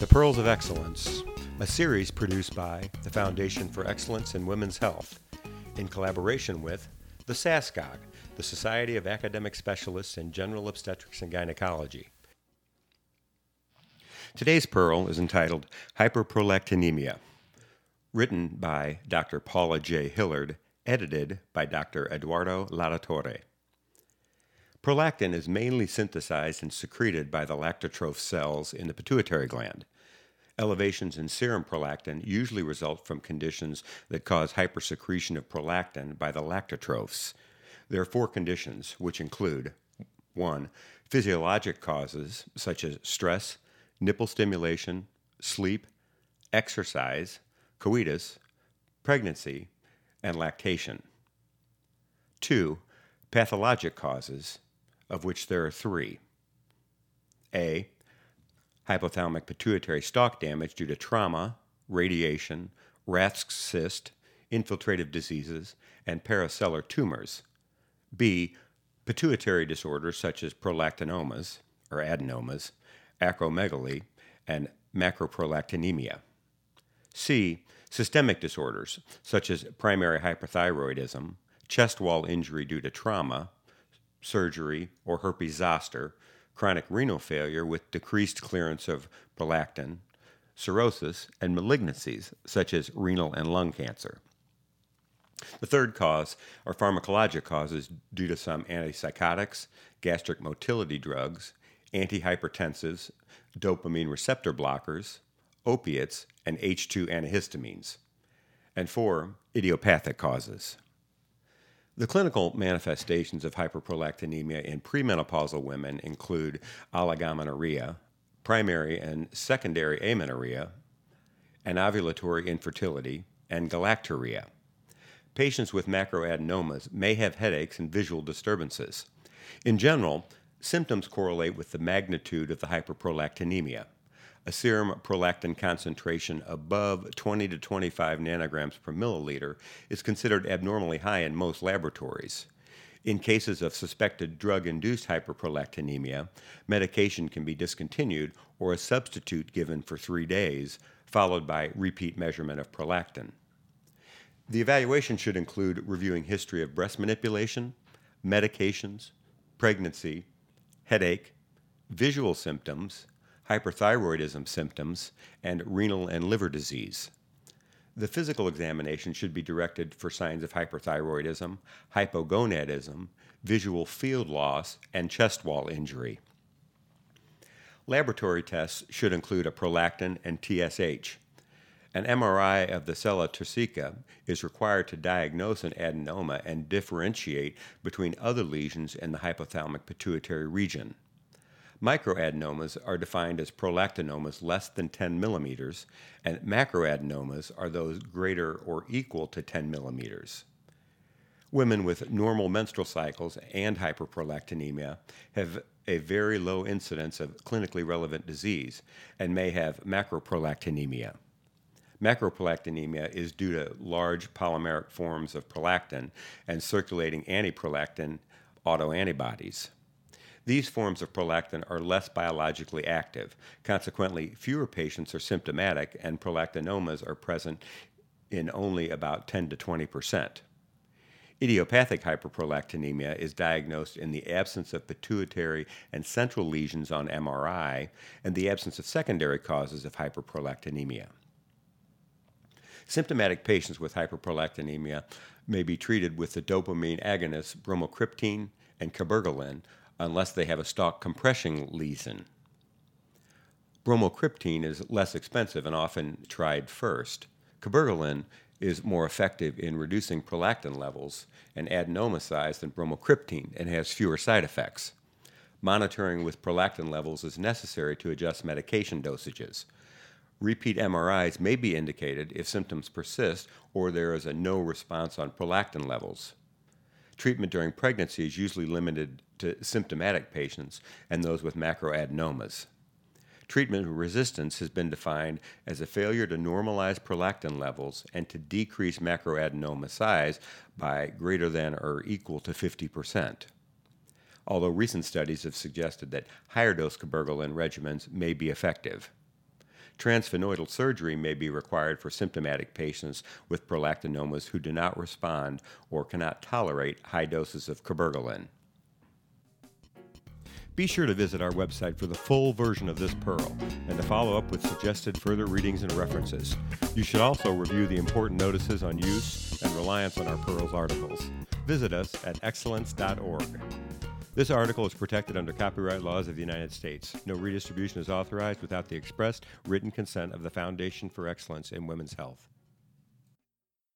The Pearls of Excellence, a series produced by the Foundation for Excellence in Women's Health in collaboration with the SASGOG, the Society of Academic Specialists in General Obstetrics and Gynecology. Today's Pearl is entitled Hyperprolactinemia, written by Dr. Paula J. Hillard, edited by Dr. Eduardo Latorre. Prolactin is mainly synthesized and secreted by the lactotroph cells in the pituitary gland. Elevations in serum prolactin usually result from conditions that cause hypersecretion of prolactin by the lactotrophs. There are four conditions, which include 1. Physiologic causes such as stress, nipple stimulation, sleep, exercise, coitus, pregnancy, and lactation. 2. Pathologic causes of which there are three. A. Hypothalamic pituitary stalk damage due to trauma, radiation, Rathke's cyst, infiltrative diseases, and parasellar tumors. B. Pituitary disorders such as prolactinomas or adenomas, acromegaly, and macroprolactinemia. C. Systemic disorders such as primary hyperthyroidism, chest wall injury due to trauma, surgery, or herpes zoster, chronic renal failure with decreased clearance of prolactin, cirrhosis, and malignancies such as renal and lung cancer. The third cause are pharmacologic causes due to some antipsychotics, gastric motility drugs, antihypertensives, dopamine receptor blockers, opiates, and H2 antihistamines. And four, idiopathic causes. The clinical manifestations of hyperprolactinemia in premenopausal women include oligomenorrhea, primary and secondary amenorrhea, anovulatory infertility, and galactorrhea. Patients with macroadenomas may have headaches and visual disturbances. In general, symptoms correlate with the magnitude of the hyperprolactinemia a serum prolactin concentration above 20 to 25 nanograms per milliliter is considered abnormally high in most laboratories. In cases of suspected drug induced hyperprolactinemia, medication can be discontinued or a substitute given for three days, followed by repeat measurement of prolactin. The evaluation should include reviewing history of breast manipulation, medications, pregnancy, headache, visual symptoms, hyperthyroidism symptoms, and renal and liver disease. The physical examination should be directed for signs of hyperthyroidism, hypogonadism, visual field loss, and chest wall injury. Laboratory tests should include a prolactin and TSH. An MRI of the sella turcica is required to diagnose an adenoma and differentiate between other lesions in the hypothalamic pituitary region. Microadenomas are defined as prolactinomas less than 10 millimeters, and macroadenomas are those greater or equal to 10 millimeters. Women with normal menstrual cycles and hyperprolactinemia have a very low incidence of clinically relevant disease and may have macroprolactinemia. Macroprolactinemia is due to large polymeric forms of prolactin and circulating antiprolactin autoantibodies. These forms of prolactin are less biologically active. Consequently, fewer patients are symptomatic, and prolactinomas are present in only about 10 to 20 percent. Idiopathic hyperprolactinemia is diagnosed in the absence of pituitary and central lesions on MRI and the absence of secondary causes of hyperprolactinemia. Symptomatic patients with hyperprolactinemia may be treated with the dopamine agonists bromocriptine and cabergoline, unless they have a stalk compression lesion. Bromocriptine is less expensive and often tried first. Cabergoline is more effective in reducing prolactin levels and adenoma size than bromocriptine and has fewer side effects. Monitoring with prolactin levels is necessary to adjust medication dosages. Repeat MRIs may be indicated if symptoms persist or there is a no response on prolactin levels. Treatment during pregnancy is usually limited to symptomatic patients and those with macroadenomas. Treatment resistance has been defined as a failure to normalize prolactin levels and to decrease macroadenoma size by greater than or equal to 50%. Although recent studies have suggested that higher dose cabergoline regimens may be effective. Transsphenoidal surgery may be required for symptomatic patients with prolactinomas who do not respond or cannot tolerate high doses of cabergoline. Be sure to visit our website for the full version of this pearl and to follow up with suggested further readings and references. You should also review the important notices on use and reliance on our pearls articles. Visit us at excellence.org. This article is protected under copyright laws of the United States. No redistribution is authorized without the expressed written consent of the Foundation for Excellence in Women's Health.